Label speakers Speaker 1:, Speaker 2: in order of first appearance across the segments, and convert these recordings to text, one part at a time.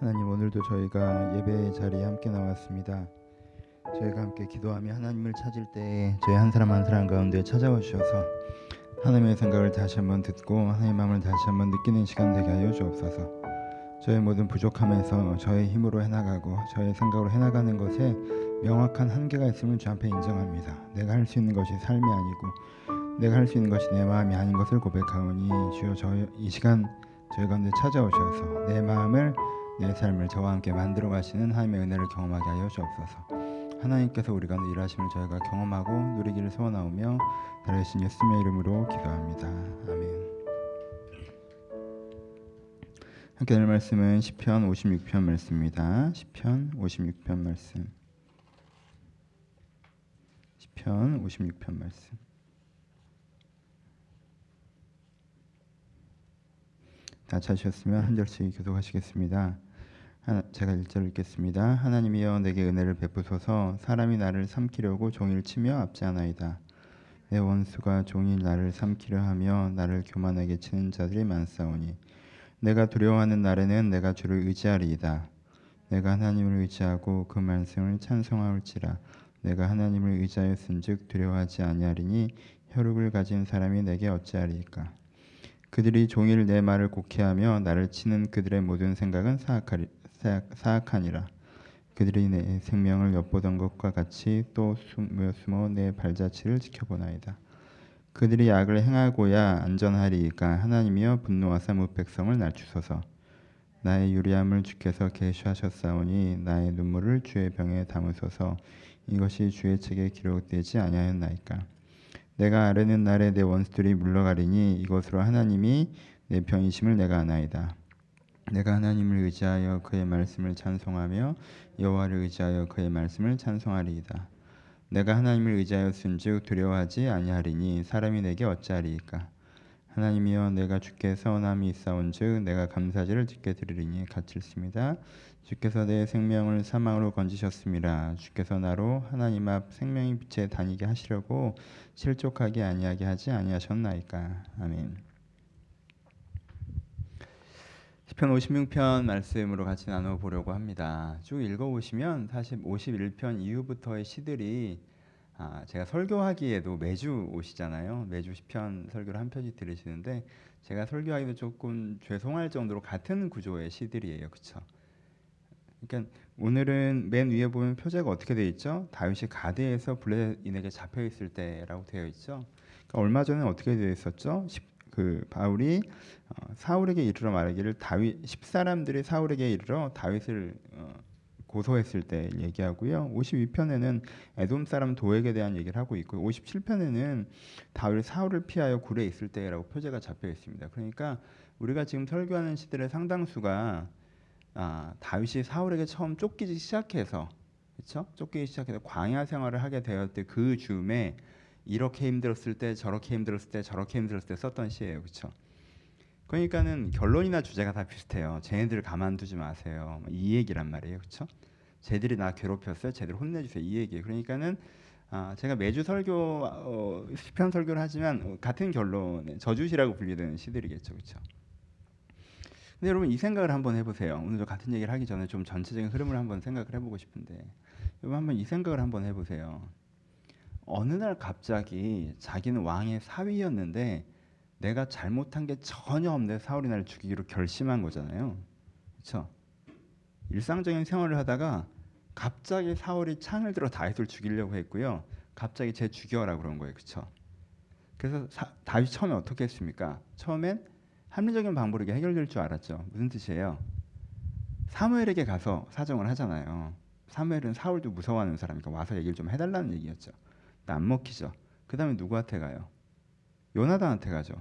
Speaker 1: 하나님 오늘도 저희가 예배 자리에 함께 나왔습니다. 저희가 함께 기도하며 하나님을 찾을 때 저희 한 사람 한 사람 가운데 찾아와 주셔서 하나님의 생각을 다시 한번 듣고 하나님의 마음을 다시 한번 느끼는 시간 되게 하여 주옵소서. 저의 모든 부족함에서 저의 힘으로 해나가고 저의 생각으로 해나가는 것에 명확한 한계가 있음을 주 앞에 인정합니다. 내가 할 수 있는 것이 삶이 아니고 내가 할 수 있는 것이 내 마음이 아닌 것을 고백하오니 주여 저이 시간 저희 가운데 찾아오셔서 내 마음을 내 삶을 저와 함께 만들어 가시는 하나님의 은혜를 경험하게 하여 주옵소서. 하나님께서 우리 가운데 일하심을 저희가 경험하고 누리기를 소원하오며 다르신 예수님의 이름으로 기도합니다. 아멘. 함께 할 말씀은 시편 56편 말씀입니다. 시편 56편 말씀. 시편 56편 말씀. 다 찾으셨으면 한 절씩 교독하시겠습니다. 제가 1절 읽겠습니다. 하나님이여 내게 은혜를 베푸소서 사람이 나를 삼키려고 종일 치며 앞지하나이다. 내 원수가 종일 나를 삼키려 하며 나를 교만하게 치는 자들이 많사오니 내가 두려워하는 날에는 내가 주를 의지하리이다. 내가 하나님을 의지하고 그 말씀을 찬송하올지라 내가 하나님을 의지하였은즉 두려워하지 아니하리니 혈육을 가진 사람이 내게 어찌하리이까 그들이 종일 내 말을 곡해하며 나를 치는 그들의 모든 생각은 사악하리, 사악하니라. 그들이 내 생명을 엿보던 것과 같이 또 숨어 숨어 내 발자취를 지켜보나이다. 그들이 악을 행하고야 안전하리이까 하나님이여 분노하사 무백성을 낮추소서. 나의 유리함을 주께서 계시하셨사오니 나의 눈물을 주의 병에 담으소서. 이것이 주의 책에 기록되지 아니하였나이까. 내가 아뢰는 날에 내 원수들이 물러가리니 이것으로 하나님이 내 편이심을 내가 아나이다. 내가 하나님을 의지하여 그의 말씀을 찬송하며 여호와를 의지하여 그의 말씀을 찬송하리이다. 내가 하나님을 의지하였은즉 두려워하지 아니하리니 사람이 내게 어찌하리이까. 하나님이여 내가 주께 서운함이 있사온즉 내가 감사제를 짓게 드리리니 갇힐습니다. 주께서 내 생명을 사망으로 건지셨습니다. 주께서 나로 하나님 앞 생명의 빛에 다니게 하시려고 실족하게 아니하게 하지 아니하셨나이까. 아멘. 시편 56편 말씀으로 같이 나눠 보려고 합니다. 쭉 읽어 보시면 사실 51편 이후부터의 시들이 아, 제가 설교하기에도 매주 오시잖아요. 매주 시편 설교를 한 편씩 들으시는데 제가 설교하기도 조금 죄송할 정도로 같은 구조의 시들이에요. 그렇죠? 그러니까 오늘은 맨 위에 보면 표제가 어떻게 되어 있죠? 다윗이 가드에서 블레인에게 잡혀 있을 때라고 되어 있죠. 그러니까 얼마 전에 어떻게 되어 있었죠? 그 바울이 어, 사울에게 이르러 말하기를 다윗 십 사람들이 사울에게 이르러 다윗을 어, 고소했을 때 얘기하고요. 52편에는 에돔 사람 도에게 대한 얘기를 하고 있고 57편에는 다윗 사울을 피하여 굴에 있을 때라고 표제가 잡혀 있습니다. 그러니까 우리가 지금 설교하는 시들의 상당수가 아, 다윗이 사울에게 처음 쫓기기 시작해서 그렇죠? 쫓기기 시작해서 광야 생활을 하게 되었을 그 즈음에 이렇게 힘들었을 때 저렇게 힘들었을 때 저렇게 힘들었을 때 썼던 시예요. 그렇죠? 그러니까는 결론이나 주제가 다 비슷해요. 쟤네들 가만두지 마세요. 이 얘기란 말이에요. 그렇죠? 쟤들이 나 괴롭혔어요. 쟤들 혼내주세요. 이 얘기. 그러니까는 아, 제가 매주 설교 어, 시편 설교를 하지만 같은 결론 저주시라고 분류되는 시들이겠죠. 그렇죠? 근데 여러분 이 생각을 한번 해보세요. 오늘 저 같은 얘기를 하기 전에 좀 전체적인 흐름을 한번 생각을 해보고 싶은데 여러분 한번 이 생각을 한번 해보세요. 어느 날 갑자기 자기는 왕의 사위였는데 내가 잘못한 게 전혀 없는데 사울이 날 죽이기로 결심한 거잖아요. 그렇죠? 일상적인 생활을 하다가 갑자기 사울이 창을 들어 다윗을 죽이려고 했고요. 갑자기 쟤 죽여라 그런 거예요. 그렇죠? 그래서 사, 다윗 처음에 어떻게 했습니까? 처음엔 합리적인 방법으로 해결될 줄 알았죠. 무슨 뜻이에요? 사무엘에게 가서 사정을 하잖아요. 사무엘은 사울도 무서워하는 사람이니까 와서 얘기를 좀 해달라는 얘기였죠. 안 먹히죠. 그 다음에 누구한테 가요? 요나단한테 가죠.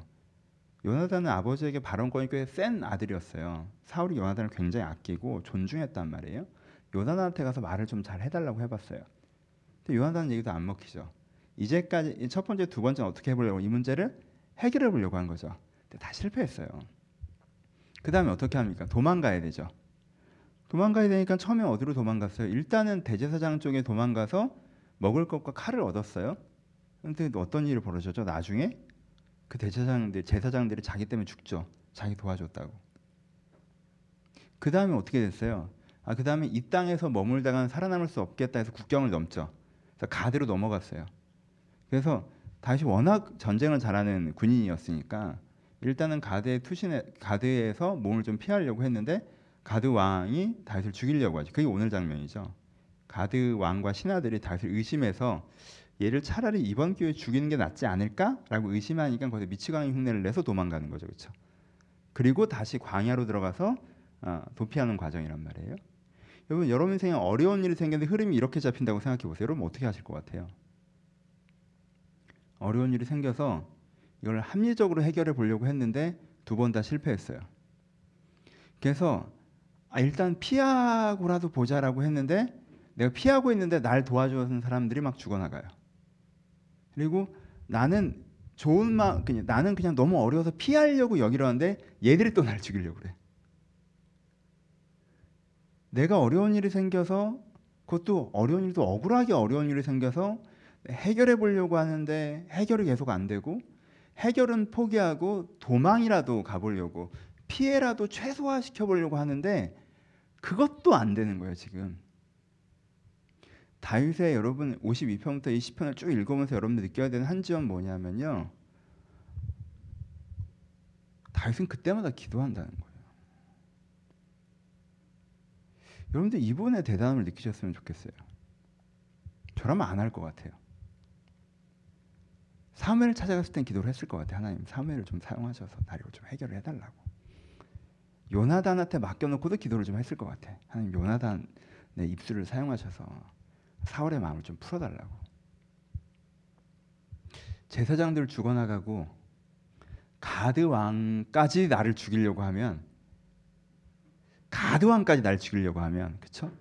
Speaker 1: 요나단은 아버지에게 발언권이 꽤 센 아들이었어요. 사울이 요나단을 굉장히 아끼고 존중했단 말이에요. 요나단한테 가서 말을 좀 잘 해달라고 해봤어요. 근데 요나단 얘기도 안 먹히죠. 이제까지 첫 번째, 두 번째는 어떻게 해보려고 이 문제를 해결해 보려고 한 거죠. 근데 다 실패했어요. 그 다음에 어떻게 합니까? 도망가야 되죠. 도망가야 되니까 처음에 어디로 도망갔어요? 일단은 대제사장 쪽에 도망가서 먹을 것과 칼을 얻었어요. 근데 어떤 일이 벌어졌죠? 나중에 그 대제사장들, 제사장들이 자기 때문에 죽죠. 자기 도와줬다고. 그 다음에 어떻게 됐어요? 아, 그 다음에 이 땅에서 머물다가는 살아남을 수 없겠다 해서 국경을 넘죠. 그래서 가드로 넘어갔어요. 그래서 다시 워낙 전쟁을 잘하는 군인이었으니까 일단은 가드에 투신해 가드에서 몸을 좀 피하려고 했는데 가드 왕이 다윗을 죽이려고 하죠. 그게 오늘 장면이죠. 가드 왕과 신하들이 다윗을 의심해서 얘를 차라리 이번 기회에 죽이는 게 낫지 않을까라고 의심하니까 거기서 미치광이 흉내를 내서 도망가는 거죠, 그렇죠? 그리고 다시 광야로 들어가서 어, 도피하는 과정이란 말이에요. 여러분, 여러분 인생에 어려운 일이 생겼는데 흐름이 이렇게 잡힌다고 생각해 보세요. 여러분 어떻게 하실 것 같아요? 어려운 일이 생겨서 이걸 합리적으로 해결해 보려고 했는데 두 번 다 실패했어요. 그래서 아, 일단 피하고라도 보자라고 했는데 내가 피하고 있는데 날 도와주는 사람들이 막 죽어나가요. 그리고 나는 좋은 마 그냥 나는 그냥 너무 어려워서 피하려고 여기려는데 얘들이 또 날 죽이려고 그래. 내가 어려운 일이 생겨서 그것도 어려운 일도 억울하게 어려운 일이 생겨서 해결해 보려고 하는데 해결이 계속 안 되고 해결은 포기하고 도망이라도 가보려고 피해라도 최소화시켜 보려고 하는데 그것도 안 되는 거예요 지금. 다윗의 여러분 52편부터 이 시편을 쭉 읽으면서 여러분들 느껴야 되는 한 지점 뭐냐면요. 다윗은 그때마다 기도한다는 거예요. 여러분들 이분의 대단함을 느끼셨으면 좋겠어요. 저라면 안 할 것 같아요. 사무엘 찾아갔을 땐 기도를 했을 것 같아요. 하나님 사무엘을 좀 사용하셔서 나를 좀 해결을 해달라고. 요나단한테 맡겨놓고도 기도를 좀 했을 것 같아. 하나님 요나단의 입술을 사용하셔서 사울의 마음을 좀 풀어달라고. 제사장들 죽어나가고 가드 왕까지 나를 죽이려고 하면 가드 왕까지 나를 죽이려고 하면 그쵸?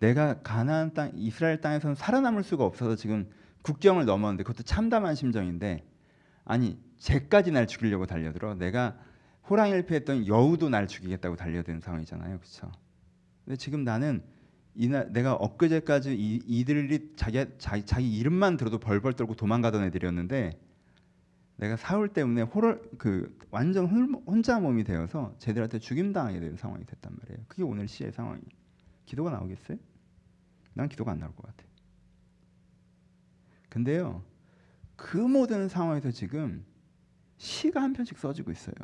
Speaker 1: 내가 가나안 땅 이스라엘 땅에서는 살아남을 수가 없어서 지금 국경을 넘었는데 그것도 참담한 심정인데 아니 쟤까지 날 죽이려고 달려들어 내가 호랑이를 피했던 여우도 날 죽이겠다고 달려드는 상황이잖아요 그렇죠 근데 지금 나는 이나 내가 엊그제까지 이, 이들이 자기, 자기 자기 이름만 들어도 벌벌 떨고 도망가던 애들이었는데 내가 사울 때문에 호를 그 완전 혼자 몸이 되어서 쟤들한테 죽임 당하게 되는 상황이 됐단 말이에요. 그게 오늘 시의 상황이. 기도가 나오겠어요? 난 기도가 안 나올 것 같아. 근데요, 그 모든 상황에서 지금 시가 한 편씩 써지고 있어요.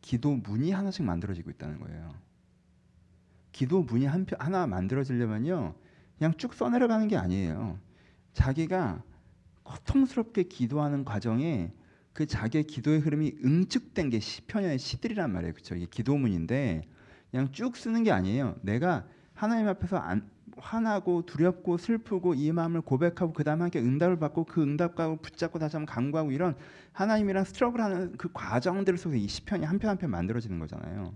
Speaker 1: 기도 문이 하나씩 만들어지고 있다는 거예요. 기도 문이 한 편, 하나 만들어지려면요, 그냥 쭉 써내려가는 게 아니에요. 자기가 고통스럽게 기도하는 과정에 그 자기의 기도의 흐름이 응축된 게 시편의 시들이란 말이에요. 그렇죠? 이게 기도문인데 그냥 쭉 쓰는 게 아니에요. 내가 하나님 앞에서 안, 화나고 두렵고 슬프고 이 마음을 고백하고 그 다음에 함께 응답을 받고 그 응답과 붙잡고 다시 한번 강구하고 이런 하나님이랑 스트러글하는 그 과정들 속에 이 시편이 한 편 한 편 만들어지는 거잖아요.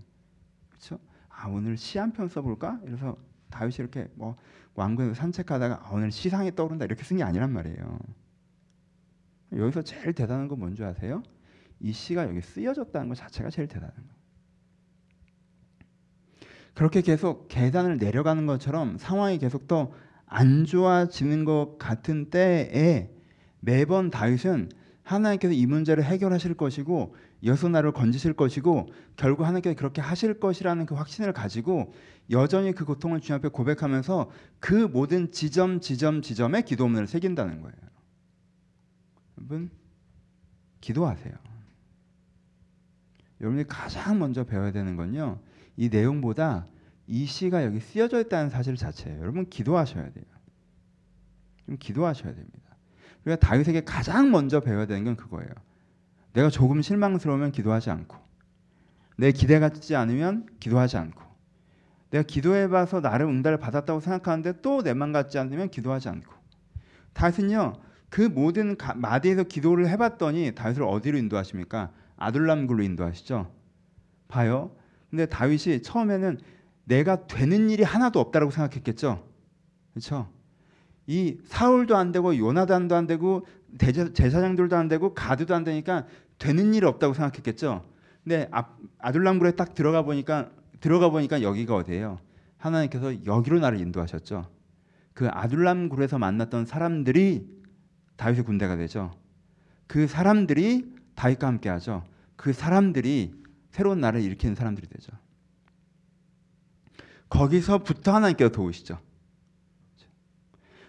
Speaker 1: 그렇죠? 아 오늘 시 한 편 써볼까? 이래서 다윗이 이렇게 뭐 왕궁에서 산책하다가 아, 오늘 시상이 떠오른다 이렇게 쓴 게 아니란 말이에요. 여기서 제일 대단한 건 뭔지 아세요? 이 시가 여기 쓰여졌다는 것 자체가 제일 대단한 거예요. 그렇게 계속 계단을 내려가는 것처럼 상황이 계속 더 안 좋아지는 것 같은 때에 매번 다윗은 하나님께서 이 문제를 해결하실 것이고 여소나를 건지실 것이고 결국 하나님께서 그렇게 하실 것이라는 그 확신을 가지고 여전히 그 고통을 주님 앞에 고백하면서 그 모든 지점 지점 지점에 기도문을 새긴다는 거예요. 여러분 기도하세요. 여러분이 가장 먼저 배워야 되는 건요. 이 내용보다 이 시가 여기 쓰여져 있다는 사실 자체예요. 여러분 기도하셔야 돼요. 좀 기도하셔야 됩니다. 그러니까 다윗에게 가장 먼저 배워야 되는 건 그거예요. 내가 조금 실망스러우면 기도하지 않고 내 기대 같지 않으면 기도하지 않고 내가 기도해봐서 나를 응답을 받았다고 생각하는데 또 내 맘 같지 않으면 기도하지 않고 다윗은요 그 모든 마디에서 기도를 해봤더니 다윗을 어디로 인도하십니까? 아둘람굴로 인도하시죠. 봐요. 근데 다윗이 처음에는 내가 되는 일이 하나도 없다라고 생각했겠죠. 그렇죠? 이 사울도 안 되고 요나단도 안 되고 제사장들도 안 되고 가드도 안 되니까 되는 일 없다고 생각했겠죠. 근데 아 둘람굴에 딱 들어가 보니까 들어가 보니까 여기가 어디예요? 하나님께서 여기로 나를 인도하셨죠. 그 아둘람굴에서 만났던 사람들이 다윗의 군대가 되죠. 그 사람들이 다윗과 함께하죠. 그 사람들이 새로운 나라를 일으키는 사람들이 되죠. 거기서부터 하나님께서 도우시죠.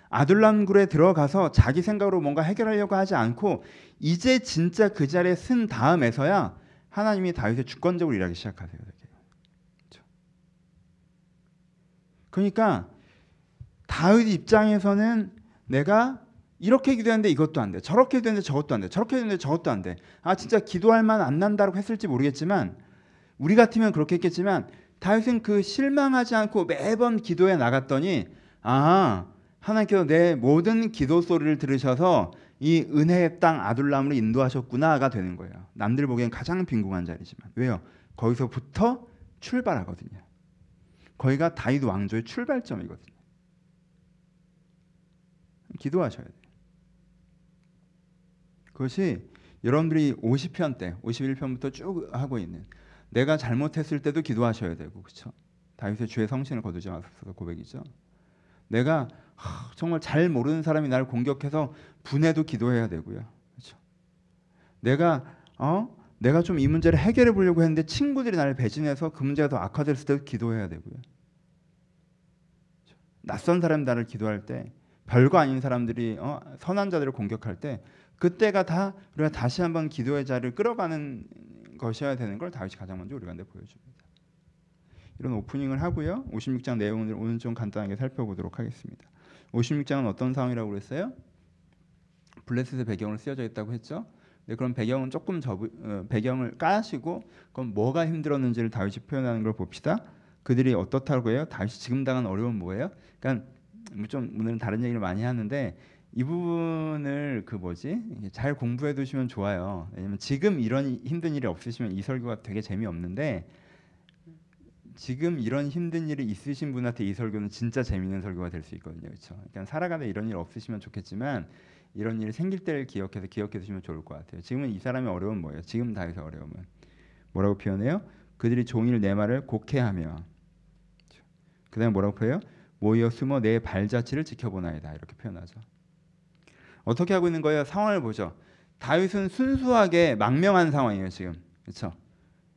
Speaker 1: 아둘람굴에 들어가서 자기 생각으로 뭔가 해결하려고 하지 않고 이제 진짜 그 자리에 쓴 다음에서야 하나님이 다윗의 주권적으로 일하기 시작하세요. 그러니까 다윗 입장에서는 내가 이렇게 기도했는데 이것도 안 돼. 저렇게 기도했는데 저것도 안 돼. 저렇게 기도했는데 저것도 안 돼. 아 진짜 기도할 만 안 난다고 했을지 모르겠지만 우리 같으면 그렇게 했겠지만 다윗은 그 실망하지 않고 매번 기도해 나갔더니 아 하나님께서 내 모든 기도 소리를 들으셔서 이 은혜의 땅 아둘람으로 인도하셨구나가 되는 거예요. 남들 보기엔 가장 빈궁한 자리지만 왜요? 거기서부터 출발하거든요. 거기가 다윗 왕조의 출발점이거든요. 기도하셔야 돼요. 그것이 여러분들이 50편 때, 51편부터 쭉 하고 있는 내가 잘못했을 때도 기도하셔야 되고 그렇죠? 다윗의 죄 성신을 거두지 마소서 고백이죠. 내가 하, 정말 잘 모르는 사람이 나를 공격해서 분해도 기도해야 되고요. 그렇죠? 내가 어 내가 좀 이 문제를 해결해 보려고 했는데 친구들이 나를 배신해서 그 문제가 더 악화됐을 때도 기도해야 되고요. 그렇죠? 낯선 사람 나를 기도할 때 별거 아닌 사람들이 어, 선한 자들을 공격할 때 그때가 다 우리가 다시 한번 기도의 자리를 끌어가는 것이어야 되는 걸 다윗이 가장 먼저 우리가 보여줍니다. 이런 오프닝을 하고요. 56장 내용을 오늘 좀 간단하게 살펴보도록 하겠습니다. 56장은 어떤 상황이라고 그랬어요? 블레셋의 배경을 쓰여져 있다고 했죠. 네, 그럼 배경은 조금 접, 어, 배경을 까시고 그럼 뭐가 힘들었는지를 다윗이 표현하는 걸 봅시다. 그들이 어떻다고 해요? 다윗이 지금 당한 어려움 뭐예요? 그러니까 뭐좀 오늘은 다른 얘기를 많이 하는데 이 부분을 그 뭐지 잘 공부해 두시면 좋아요. 왜냐면 지금 이런 힘든 일이 없으시면 이 설교가 되게 재미없는데 지금 이런 힘든 일이 있으신 분한테 이 설교는 진짜 재미있는 설교가 될 수 있거든요. 그렇죠? 그러니까 살아가다 이런 일 없으시면 좋겠지만 이런 일이 생길 때를 기억해서 기억해 두시면 좋을 것 같아요. 지금은 이 사람의 어려움은 뭐예요? 지금 다해서 어려움은 뭐라고 표현해요? 그들이 종일 내 말을 곡해하며? 그다음에 뭐라고 표현해요? 모여 숨어 내 발자취를 지켜보나이다 이렇게 표현하죠. 어떻게 하고 있는 거예요? 상황을 보죠. 다윗은 순수하게 망명한 상황이에요 지금. 그렇죠?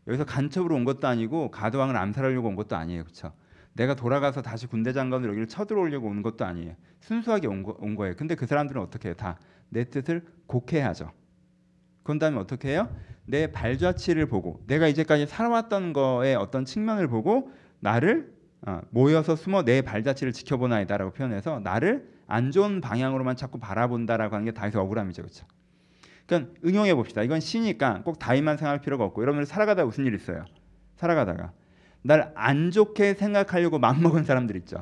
Speaker 1: 여기서 간첩으로 온 것도 아니고 가드왕을 암살하려고 온 것도 아니에요. 그렇죠? 내가 돌아가서 다시 군대 장관으로 여기를 쳐들어오려고 온 것도 아니에요. 순수하게 온, 거, 온 거예요. 근데 그 사람들은 어떻게 해요? 다 내 뜻을 곡해하죠. 그런 다음에 어떻게 해요? 내 발자취를 보고 내가 이제까지 살아왔던 거에 어떤 측면을 보고 나를 어, 모여서 숨어 내 발자취를 지켜보나이다라고 표현해서 나를 안 좋은 방향으로만 자꾸 바라본다라고 하는 게 다윗의 억울함이죠, 그렇죠? 그러니까 응용해 봅시다. 이건 시니까 꼭 다윗만 생각할 필요가 없고 여러분들 살아가다 무슨 일 있어요? 살아가다가 날 안 좋게 생각하려고 맘먹은 사람들 있죠.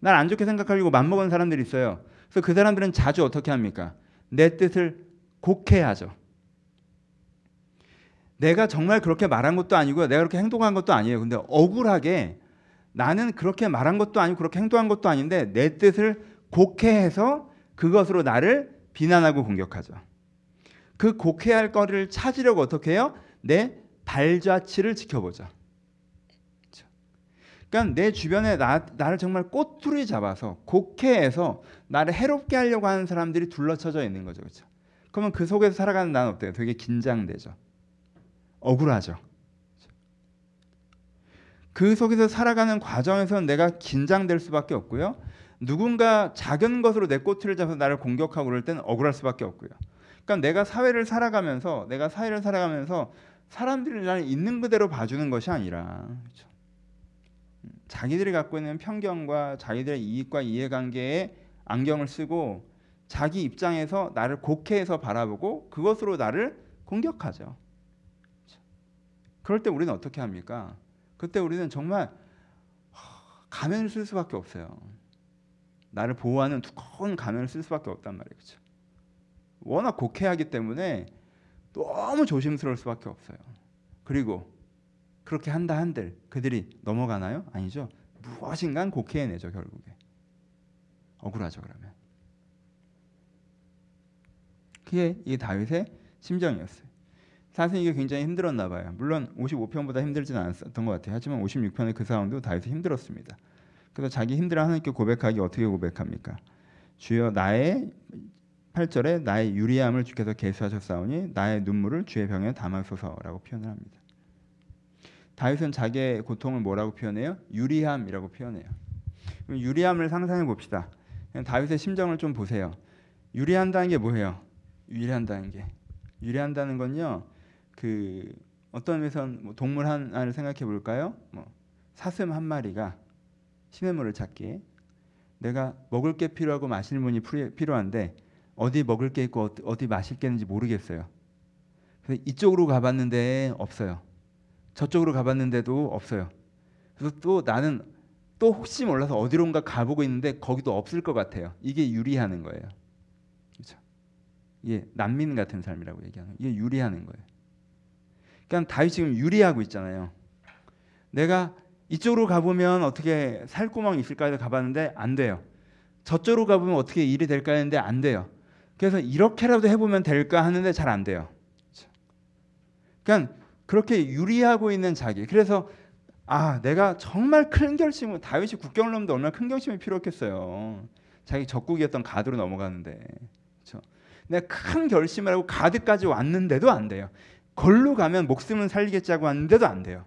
Speaker 1: 날 안 좋게 생각하려고 맘먹은 사람들 있어요. 그래서 그 사람들은 자주 어떻게 합니까? 내 뜻을 곡해하죠. 내가 정말 그렇게 말한 것도 아니고요. 내가 그렇게 행동한 것도 아니에요. 근데 억울하게 나는 그렇게 말한 것도 아니고 그렇게 행동한 것도 아닌데 내 뜻을 곡해해서 그것으로 나를 비난하고 공격하죠. 그 곡해할 거리를 찾으려고 어떻게 해요? 내 발자취를 지켜보자. 그러니까 내 주변에 나, 나를 정말 꼬투리 잡아서 곡해해서 나를 해롭게 하려고 하는 사람들이 둘러쳐져 있는 거죠. 그렇죠? 그러면 그 속에서 살아가는 나는 어때요? 되게 긴장되죠. 억울하죠. 그 속에서 살아가는 과정에서 내가 긴장될 수밖에 없고요. 누군가 작은 것으로 내 꼬투리를 잡아서 나를 공격하고 그럴 때는 억울할 수밖에 없고요. 그러니까 내가 사회를 살아가면서 내가 사회를 살아가면서 사람들이 나를 있는 그대로 봐주는 것이 아니라 그렇죠? 자기들이 갖고 있는 편견과 자기들의 이익과 이해관계에 안경을 쓰고 자기 입장에서 나를 곡해해서 바라보고 그것으로 나를 공격하죠. 그럴 때 우리는 어떻게 합니까? 그때 우리는 정말 가면을 쓸 수밖에 없어요. 나를 보호하는 두꺼운 가면을 쓸 수밖에 없단. 그렇죠? 워낙 곡해하기 때문에 너무 조심스러울 수밖에 없어요. 그리고 그렇게 한다 한들 그들이 넘어가나요? 아니죠. 무엇인간 곡해내죠 결국에. 억울하죠 그러면. 그게 이 다윗의 심정이었어요. 사실 이게 굉장히 힘들었나 봐요. 물론 55편보다 힘들지는 않았던 것 같아요. 하지만 56편의 그 상황도 다윗이 힘들었습니다. 그래서 자기 힘들어 하나님께 고백하기 어떻게 고백합니까? 주여 나의 8절에 나의 유리함을 주께서 계수하셨사오니 나의 눈물을 주의 병에 담아소서라고 표현을 합니다. 다윗은 자기의 고통을 뭐라고 표현해요? 유리함이라고 표현해요. 유리함을 상상해 봅시다. 다윗의 심정을 좀 보세요. 유리한다는 게 뭐예요? 유리한다는 게 유리한다는 건요. 그 어떤 의미에선 뭐 동물 하나를 생각해 볼까요? 뭐 사슴 한 마리가 시냇물을 찾기에 내가 먹을 게 필요하고 마실 물이 필요한데 어디 먹을 게 있고 어디 마실 게 있는지 모르겠어요. 그래서 이쪽으로 가봤는데 없어요. 저쪽으로 가봤는데도 없어요. 그래서 또 나는 또 혹시 몰라서 어디론가 가보고 있는데 거기도 없을 것 같아요. 이게 유리하는 거예요. 그렇죠? 이게 난민 같은 삶이라고 얘기하는 이게 유리하는 거예요. 그러니까 다윗 지금 유리하고 있잖아요. 내가 이쪽으로 가보면 어떻게 살 구멍이 있을까 해서 가봤는데 안 돼요. 저쪽으로 가보면 어떻게 일이 될까 했는데 안 돼요. 그래서 이렇게라도 해보면 될까 하는데 잘 안 돼요. 그러니까 그렇게 유리하고 있는 자기. 그래서 아 내가 정말 큰 결심을 다윗이 국경을 넘는데 얼마나 큰 결심이 필요했겠어요. 자기 적국이었던 가드로 넘어가는데 그렇죠? 내가 큰 결심을 하고 가드까지 왔는데도 안 돼요. 걸로 가면 목숨은 살리겠지 하고 왔는데도 안 돼요.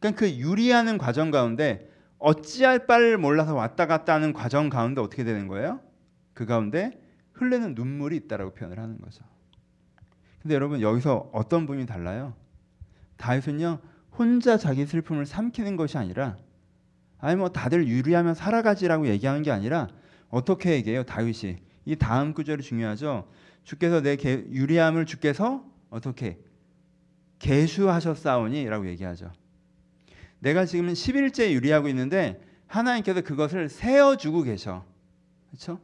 Speaker 1: 그러니까 그 유리하는 과정 가운데 어찌할 바를 몰라서 왔다 갔다 하는 과정 가운데 어떻게 되는 거예요? 그 가운데 흘리는 눈물이 있다라고 표현을 하는 거죠. 근데 여러분 여기서 어떤 분이 달라요? 다윗은요 혼자 자기 슬픔을 삼키는 것이 아니라 아니 뭐 다들 유리하면 살아가지라고 얘기하는 게 아니라 어떻게 얘기해요 다윗이 이 다음 구절이 중요하죠. 주께서 내 개, 유리함을 주께서 어떻게 개수하셨사오니라고 얘기하죠. 내가 지금 10일째 유리하고 있는데 하나님께서 그것을 세어주고 계셔. 그렇죠?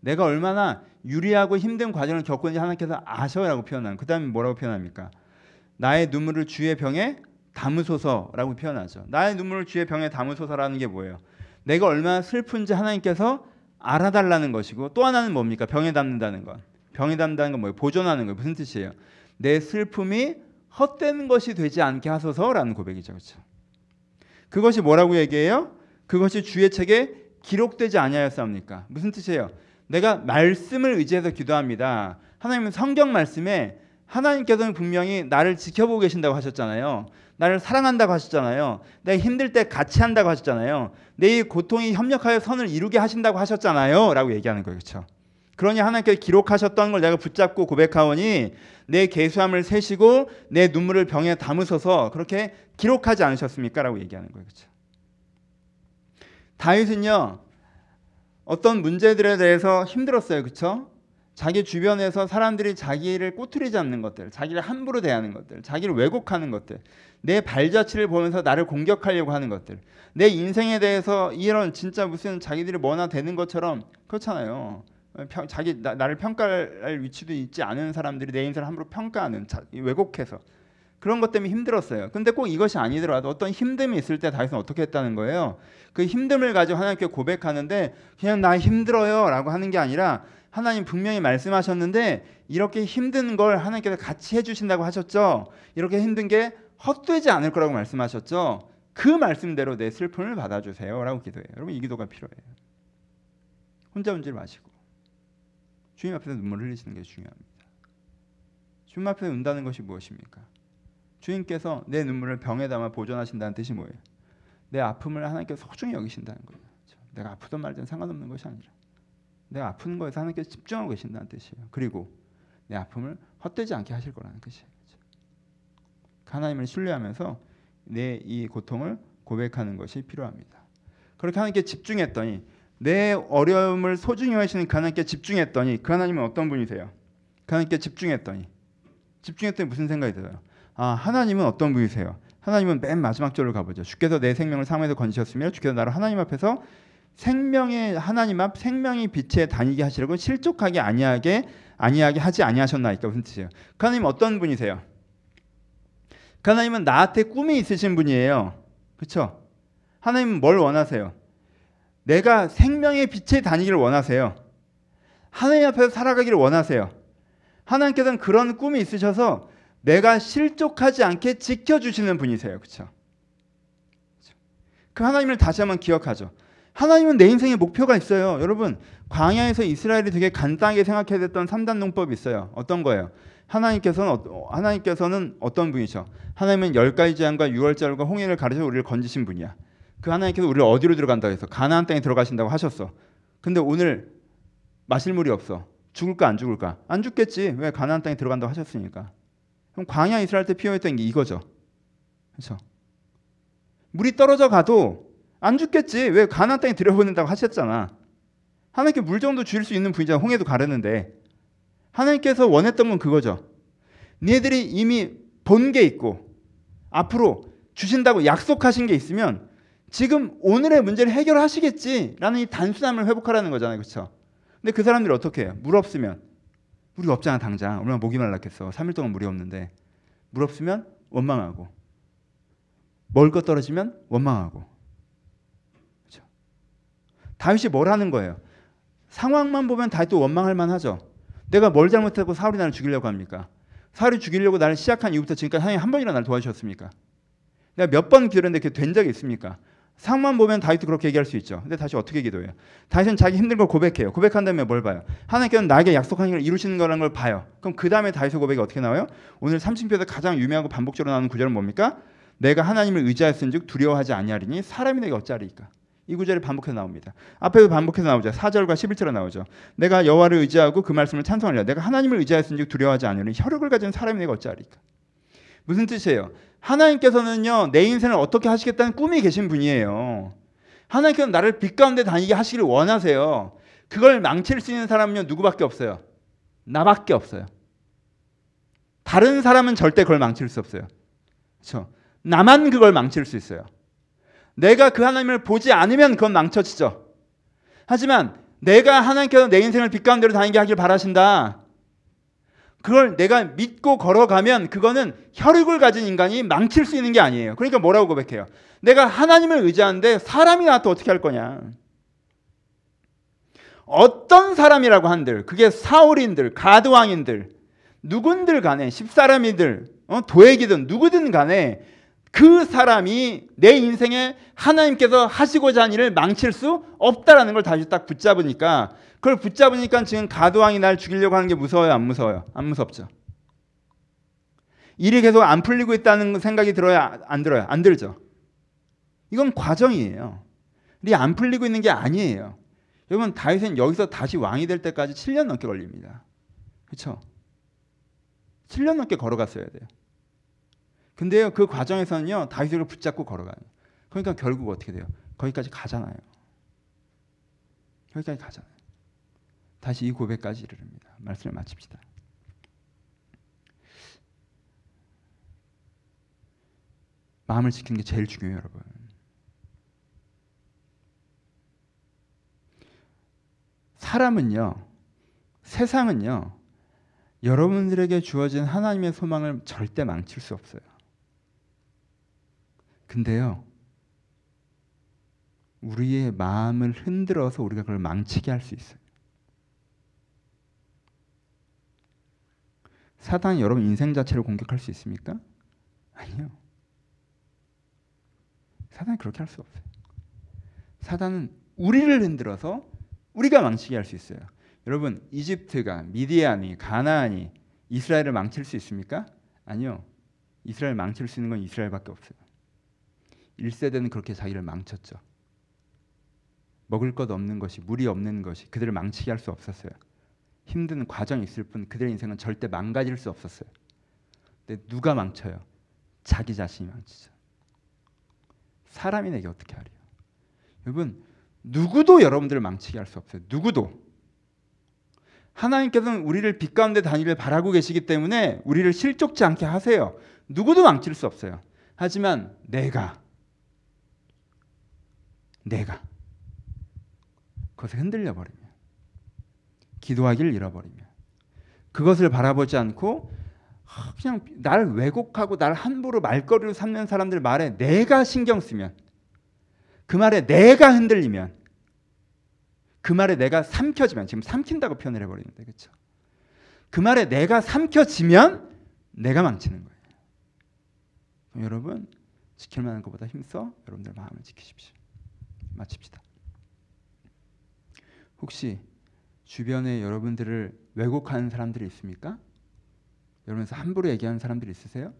Speaker 1: 내가 얼마나 유리하고 힘든 과정을 겪었는지 하나님께서 아셔라고 표현하는. 그 다음에 뭐라고 표현합니까? 나의 눈물을 주의 병에 담으소서라고 표현하죠. 나의 눈물을 주의 병에 담으소서라는 게 뭐예요? 내가 얼마나 슬픈지 하나님께서 알아달라는 것이고 또 하나는 뭡니까? 병에 담는다는 것. 병에 담는다는 건 뭐예요? 보존하는 거예요. 무슨 뜻이에요? 내 슬픔이 헛되는 것이 되지 않게 하소서라는 고백이죠. 그렇죠? 그것이 뭐라고 얘기해요? 그것이 주의 책에 기록되지 아니하였사옵니까? 무슨 뜻이에요? 내가 말씀을 의지해서 기도합니다. 하나님은 성경 말씀에 하나님께서는 분명히 나를 지켜보고 계신다고 하셨잖아요. 나를 사랑한다고 하셨잖아요. 내가 힘들 때 같이 한다고 하셨잖아요. 내 고통이 협력하여 선을 이루게 하신다고 하셨잖아요. 라고 얘기하는 거예요. 그렇죠? 그러니 하나님께서 기록하셨던 걸 내가 붙잡고 고백하오니 내 계수함을 세시고 내 눈물을 병에 담으셔서 그렇게 기록하지 않으셨습니까? 라고 얘기하는 거예요. 그렇죠? 다윗은요. 어떤 문제들에 대해서 힘들었어요. 그렇죠? 자기 주변에서 사람들이 자기를 꼬투리 잡는 것들, 자기를 함부로 대하는 것들, 자기를 왜곡하는 것들, 내 발자취를 보면서 나를 공격하려고 하는 것들, 내 인생에 대해서 이런 진짜 무슨 자기들이 뭐나 되는 것처럼 그렇잖아요. 평, 자기 나, 를 평가할 위치도 있지 않은 사람들이 내 인생을 함부로 평가하는 자, 왜곡해서 그런 것 때문에 힘들었어요. 근데 꼭 이것이 아니더라도 어떤 힘듦이 있을 때 다윗은 어떻게 했다는 거예요? 그 힘듦을 가지고 하나님께 고백하는데 그냥 나 힘들어요라고 하는 게 아니라 하나님 분명히 말씀하셨는데 이렇게 힘든 걸 하나님께서 같이 해주신다고 하셨죠. 이렇게 힘든 게 헛되지 않을 거라고 말씀하셨죠. 그 말씀대로 내 슬픔을 받아주세요라고 기도해요. 여러분 이 기도가 필요해요. 혼자 운지 마시고 주님 앞에서 눈물을 흘리시는 게 중요합니다. 주님 앞에 운다는 것이 무엇입니까? 주님께서 내 눈물을 병에 담아 보존하신다는 뜻이 뭐예요? 내 아픔을 하나님께서 소중히 여기신다는 거예요. 그렇죠? 내가 아프든 말든 상관없는 것이 아니라 내가 아픈 거에서 하나님께서 집중하고 계신다는 뜻이에요. 그리고 내 아픔을 헛되지 않게 하실 거라는 뜻이에요. 그렇죠? 하나님을 신뢰하면서 내 이 고통을 고백하는 것이 필요합니다. 그렇게 하나님께 집중했더니 내 어려움을 소중히 하시는 그 하나님께 집중했더니 그 하나님은 어떤 분이세요? 그 하나님께 집중했더니 집중했더니 무슨 생각이 들어요? 아 하나님은 어떤 분이세요? 하나님은 맨 마지막 절로 가보죠. 주께서 내 생명을 사에서 건지셨으며 주께서 나를 하나님 앞에서 생명의 하나님 앞 생명이 빛에 다니게 하시려고 실족하게 아니하게 아니하게 하지 아니하셨나이까 무슨 뜻이에요? 그 하나님 어떤 분이세요? 그 하나님은 나한테 꿈이 있으신 분이에요. 그렇죠? 하나님은 뭘 원하세요? 내가 생명의 빛에 다니기를 원하세요. 하나님 앞에서 살아가기를 원하세요. 하나님께서는 그런 꿈이 있으셔서 내가 실족하지 않게 지켜주시는 분이세요. 그렇죠? 그 하나님을 다시 한번 기억하죠. 하나님은 내 인생에 목표가 있어요. 여러분, 광야에서 이스라엘이 되게 간단하게 생각해야 됐던 3단 농법이 있어요. 어떤 거예요? 하나님께서는 어, 하나님께서는 어떤 분이셔? 하나님은 열 가지 재앙과 유월절과 홍해를 가르쳐 우리를 건지신 분이야. 그 하나님께서 우리를 어디로 들어간다고 해서 가나안 땅에 들어가신다고 하셨어. 근데 오늘 마실 물이 없어. 죽을까 안 죽을까? 안 죽겠지. 왜 가나안 땅에 들어간다고 하셨으니까. 그럼 광야 이스라엘 때 피어있던 게 이거죠. 그렇죠? 물이 떨어져 가도 안 죽겠지. 왜 가나안 땅에 들여보낸다고 하셨잖아. 하나님께 물 정도 주실 수 있는 분이잖아. 홍해도 가르는데. 하나님께서 원했던 건 그거죠. 니들이 이미 본 게 있고 앞으로 주신다고 약속하신 게 있으면 지금 오늘의 문제를 해결하시겠지라는 이 단순함을 회복하라는 거잖아요. 그렇죠? 근데 그 사람들이 어떻게 해요? 물 없으면 물이 없잖아 당장. 얼마나 목이 말랐겠어. 3일 동안 물이 없는데 물 없으면 원망하고 먹을 것 떨어지면 원망하고 그렇죠? 다윗이 뭘 하는 거예요? 상황만 보면 다윗도 원망할 만하죠. 내가 뭘 잘못했고 사울이 나를 죽이려고 합니까? 사울이 죽이려고 나를 시작한 이후부터 지금까지 하나님 한 번이나 나를 도와주셨습니까? 내가 몇 번 기도했는데 그게 된 적이 있습니까? 상만 보면 다윗도 그렇게 얘기할 수 있죠. 근데 다시 어떻게 기도해요? 다윗은 자기 힘든 걸 고백해요. 고백한 다음에 뭘 봐요? 하나님께서 나에게 약속한 걸 이루시는 거라는 걸 봐요. 그럼 그 다음에 다윗의 고백이 어떻게 나와요? 오늘 30편에서 가장 유명하고 반복적으로 나오는 구절은 뭡니까? 내가 하나님을 의지하였은즉 두려워하지 아니하리니 사람이 내게 어찌하리까? 이 구절이 반복해서 나옵니다. 앞에도 반복해서 나오죠. 4절과 11절에 나오죠. 내가 여호와를 의지하고 그 말씀을 찬송하려. 내가 하나님을 의지하였은즉 두려워하지 아니하리니 혈육을 가진 사람이 내가 어찌하리까? 무슨 뜻이에요? 하나님께서는요 내 인생을 어떻게 하시겠다는 꿈이 계신 분이에요. 하나님께서 나를 빛 가운데 다니게 하시기를 원하세요. 그걸 망칠 수 있는 사람은요 누구밖에 없어요. 나밖에 없어요. 다른 사람은 절대 그걸 망칠 수 없어요. 그렇죠? 나만 그걸 망칠 수 있어요. 내가 그 하나님을 보지 않으면 그건 망쳐지죠. 하지만 내가 하나님께서 내 인생을 빛 가운데로 다니게 하길 바라신다. 그걸 내가 믿고 걸어가면 그거는 혈육을 가진 인간이 망칠 수 있는 게 아니에요. 그러니까 뭐라고 고백해요? 내가 하나님을 의지하는데 사람이 나한테 어떻게 할 거냐? 어떤 사람이라고 한들 그게 사울인들, 가드왕인들, 누군들 간에 십사람이들, 어, 도액이든 누구든 간에 그 사람이 내 인생에 하나님께서 하시고자 하는 일을 망칠 수 없다라는 걸 다시 딱 붙잡으니까 그걸 붙잡으니까 지금 가드왕이 날 죽이려고 하는 게 무서워요, 안 무서워요? 안 무섭죠. 일이 계속 안 풀리고 있다는 생각이 들어야 안 들어요? 안 들죠. 이건 과정이에요. 일이 안 풀리고 있는 게 아니에요. 여러분 다윗은 여기서 다시 왕이 될 때까지 7년 넘게 걸립니다. 그렇죠? 7년 넘게 걸어갔어야 돼요. 근데요 그 과정에서는요 다윗을 붙잡고 걸어가요. 그러니까 결국 어떻게 돼요? 거기까지 가잖아요. 거기까지 가잖아요. 다시 이 고백까지 이르릅니다. 말씀을 마칩시다. 마음을 지키는 게 제일 중요해요, 여러분. 사람은요, 세상은요, 여러분들에게 주어진 하나님의 소망을 절대 망칠 수 없어요. 근데요, 우리의 마음을 흔들어서 우리가 그걸 망치게 할 수 있어요. 사단이 여러분 인생 자체를 공격할 수 있습니까? 아니요. 사단이 그렇게 할 수 없어요. 사단은 우리를 흔들어서 우리가 망치게 할 수 있어요. 여러분 이집트가 미디안이 가나안이 이스라엘을 망칠 수 있습니까? 아니요. 이스라엘 망칠 수 있는 건 이스라엘밖에 없어요. 1세대는 그렇게 자기를 망쳤죠. 먹을 것 없는 것이 물이 없는 것이 그들을 망치게 할 수 없었어요. 힘든 과정이 있을 뿐 그들의 인생은 절대 망가질 수 없었어요. 근데 누가 망쳐요? 자기 자신이 망치죠. 사람이 내게 어떻게 하리요? 여러분 누구도 여러분들을 망치게 할 수 없어요. 누구도. 하나님께서는 우리를 빛 가운데 다니길 바라고 계시기 때문에 우리를 실족지 않게 하세요. 누구도 망칠 수 없어요. 하지만 내가 내가 그것에 흔들려 버리면 기도하기를 잃어버리면 그것을 바라보지 않고 그냥 날 왜곡하고 날 함부로 말거리로 삼는 사람들 말에 내가 신경 쓰면 그 말에 내가 흔들리면 그 말에 내가 삼켜지면 지금 삼킨다고 표현을 해버리는데 그렇죠? 그 말에 내가 삼켜지면 내가 망치는 거예요. 여러분 지킬 만한 것보다 힘써 여러분들 마음을 지키십시오. 마칩시다. 혹시 주변에 여러분들을 왜곡하는 사람들이 있습니까? 여러분에서 함부로 얘기하는 사람들 있으세요?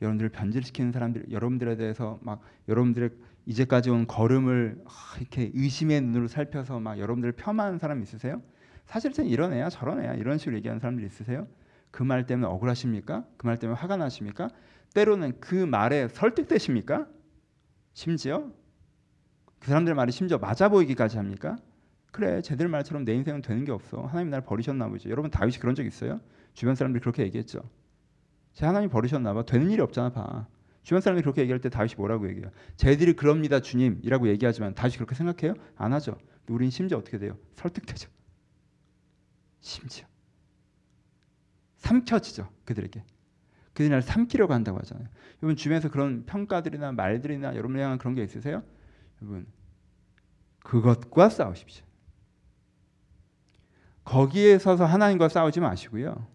Speaker 1: 여러분들을 변질시키는 사람들, 여러분들에 대해서 막 여러분들의 이제까지 온 걸음을 이렇게 의심의 눈으로 살펴서 막 여러분들을 폄하하는 사람 있으세요? 사실 은 이런 애야 저런 애야 이런 식으로 얘기하는 사람들 있으세요? 그 말 때문에 억울하십니까? 그 말 때문에 화가 나십니까? 때로는 그 말에 설득되십니까? 심지어 그 사람들 말이 심지어 맞아 보이기까지 합니까? 그래 쟤들 말처럼 내 인생은 되는 게 없어 하나님 날 버리셨나 보죠 여러분 다윗이 그런 적 있어요? 주변 사람들이 그렇게 얘기했죠 제 하나님 버리셨나 봐 되는 일이 없잖아 봐 주변 사람들이 그렇게 얘기할 때 다윗이 뭐라고 얘기해요? 쟤들이 그럽니다 주님이라고 얘기하지만 다윗이 그렇게 생각해요? 안 하죠 우린 심지어 어떻게 돼요? 설득되죠 심지어 삼켜지죠 그들에게 그들을 삼키려고 한다고 하잖아요 여러분 주변에서 그런 평가들이나 말들이나 여러분에 향한 그런 게 있으세요? 여러분 그것과 싸우십시오. 거기에 서서 하나님과 싸우지 마시고요.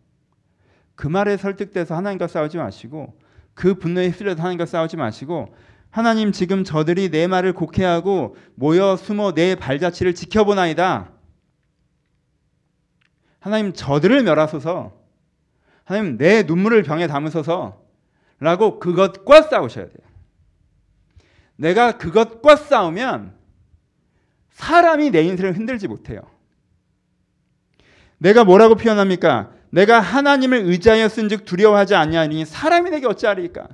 Speaker 1: 그 말에 설득돼서 하나님과 싸우지 마시고 그 분노에 휩쓸려서 하나님과 싸우지 마시고 하나님 지금 저들이 내 말을 곡해하고 모여 숨어 내 발자취를 지켜보나이다. 하나님 저들을 멸하소서. 하나님 내 눈물을 병에 담으소서. 라고 그것과 싸우셔야 돼요. 내가 그것과 싸우면 사람이 내 인생을 흔들지 못해요. 내가 뭐라고 표현합니까? 내가 하나님을 의지하였은즉 두려워하지 아니하니 사람이 내게 어찌하리까?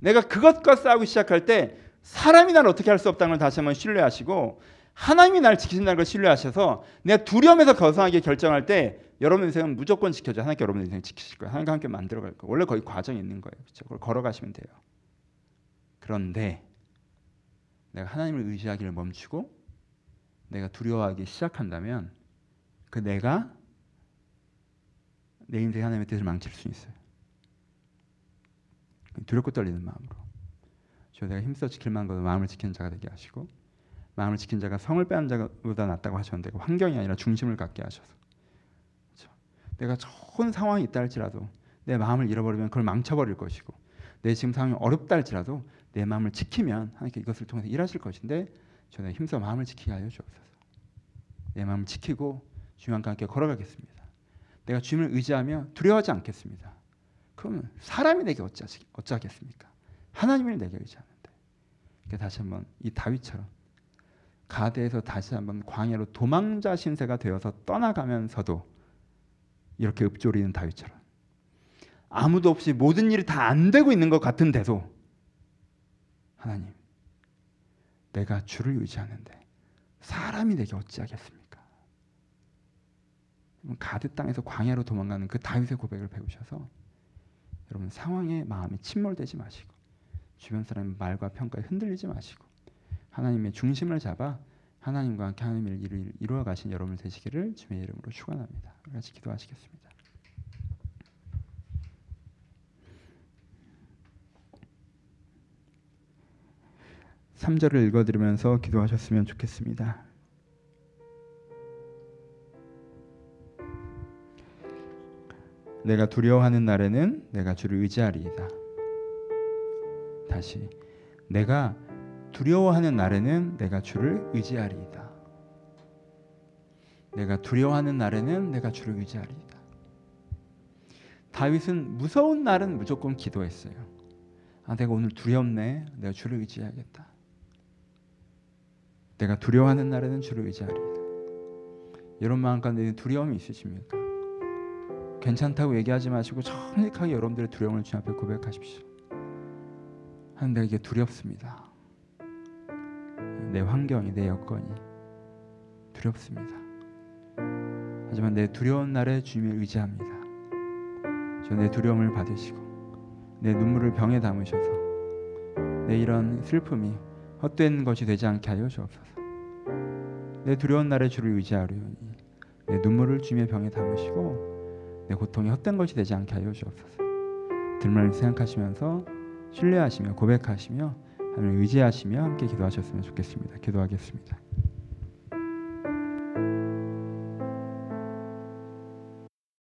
Speaker 1: 내가 그것과 싸우기 시작할 때 사람이 날 어떻게 할 수 없다는 걸 다시 한번 신뢰하시고 하나님이 날 지키신다는 걸 신뢰하셔서 내가 두려움에서 벗어나게 결정할 때 여러분 인생은 무조건 지켜져. 하나님께 여러분 인생 지키실 거예요. 하나님과 함께 만들어 갈 거예요. 원래 거기 과정이 있는 거예요. 그렇죠? 그걸 걸어가시면 돼요. 그런데 내가 하나님을 의지하기를 멈추고 내가 두려워하기 시작한다면 그 내가 내 인생 하나님의 뜻을 망칠 수 있어요. 두렵고 떨리는 마음으로. 저 내가 힘써 지킬 만한 것은 마음을 지키는 자가 되게 하시고 마음을 지킨 자가 성을 빼앗는 자보다 낫다고 하셨는데 그 환경이 아니라 중심을 갖게 하셔서 그렇죠? 내가 좋은 상황이 있다 할지라도 내 마음을 잃어버리면 그걸 망쳐버릴 것이고 내 지금 상황이 어렵다 할지라도 내 마음을 지키면 하나님께 이것을 통해서 일하실 것인데 저는 힘써 마음을 지키게 하여 주옵소서. 내 마음을 지키고 주님과 함께 걸어가겠습니다. 내가 주님을 의지하며 두려워하지 않겠습니다. 그러면 사람이 내게 어찌하겠습니까? 하나님을 내게 의지하는데. 그러니까 다시 한번 이 다윗처럼 가대에서 다시 한번 광야로 도망자 신세가 되어서 떠나가면서도 이렇게 읊조리는 다윗처럼 아무도 없이 모든 일이 다 안 되고 있는 것 같은데도 하나님, 내가 주를 의지하는데 사람이 내게 어찌하겠습니까? 가드 땅에서 광야로 도망가는 그 다윗의 고백을 배우셔서 여러분 상황에 마음이 침몰되지 마시고 주변 사람의 말과 평가에 흔들리지 마시고 하나님의 중심을 잡아 하나님과 함께 하나님의 일을 이루어 가신 여러분 되시기를 주의 이름으로 축원합니다. 같이 기도하시겠습니다. 3절을 읽어드리면서 기도하셨으면 좋겠습니다. 내가 두려워하는 날에는 내가 주를 의지하리이다. 다시 내가 두려워하는 날에는 내가 주를 의지하리이다. 내가 두려워하는 날에는 내가 주를 의지하리이다. 다윗은 무서운 날은 무조건 기도했어요. 아, 내가 오늘 두렵네. 내가 주를 의지해야겠다. 내가 두려워하는 날에는 주를 의지하리이다. 여러분 마음 가운데 두려움이 있으십니까? 괜찮다고 얘기하지 마시고 정직하게 여러분들의 두려움을 주 앞에 고백하십시오. 하나님 이게 두렵습니다. 내 환경이 내 여건이 두렵습니다. 하지만 내 두려운 날에 주님을 의지합니다. 저 내 두려움을 받으시고 내 눈물을 병에 담으셔서 내 이런 슬픔이 헛된 것이 되지 않게 하여 주옵소서. 내 두려운 날에 주를 의지하려니 내 눈물을 주님의 병에 담으시고 내 고통이 헛된 것이 되지 않게 하여 주옵소서. 들말 생각하시면서 신뢰하시며 고백하시며 하나님을 의지하시며 함께 기도하셨으면 좋겠습니다. 기도하겠습니다.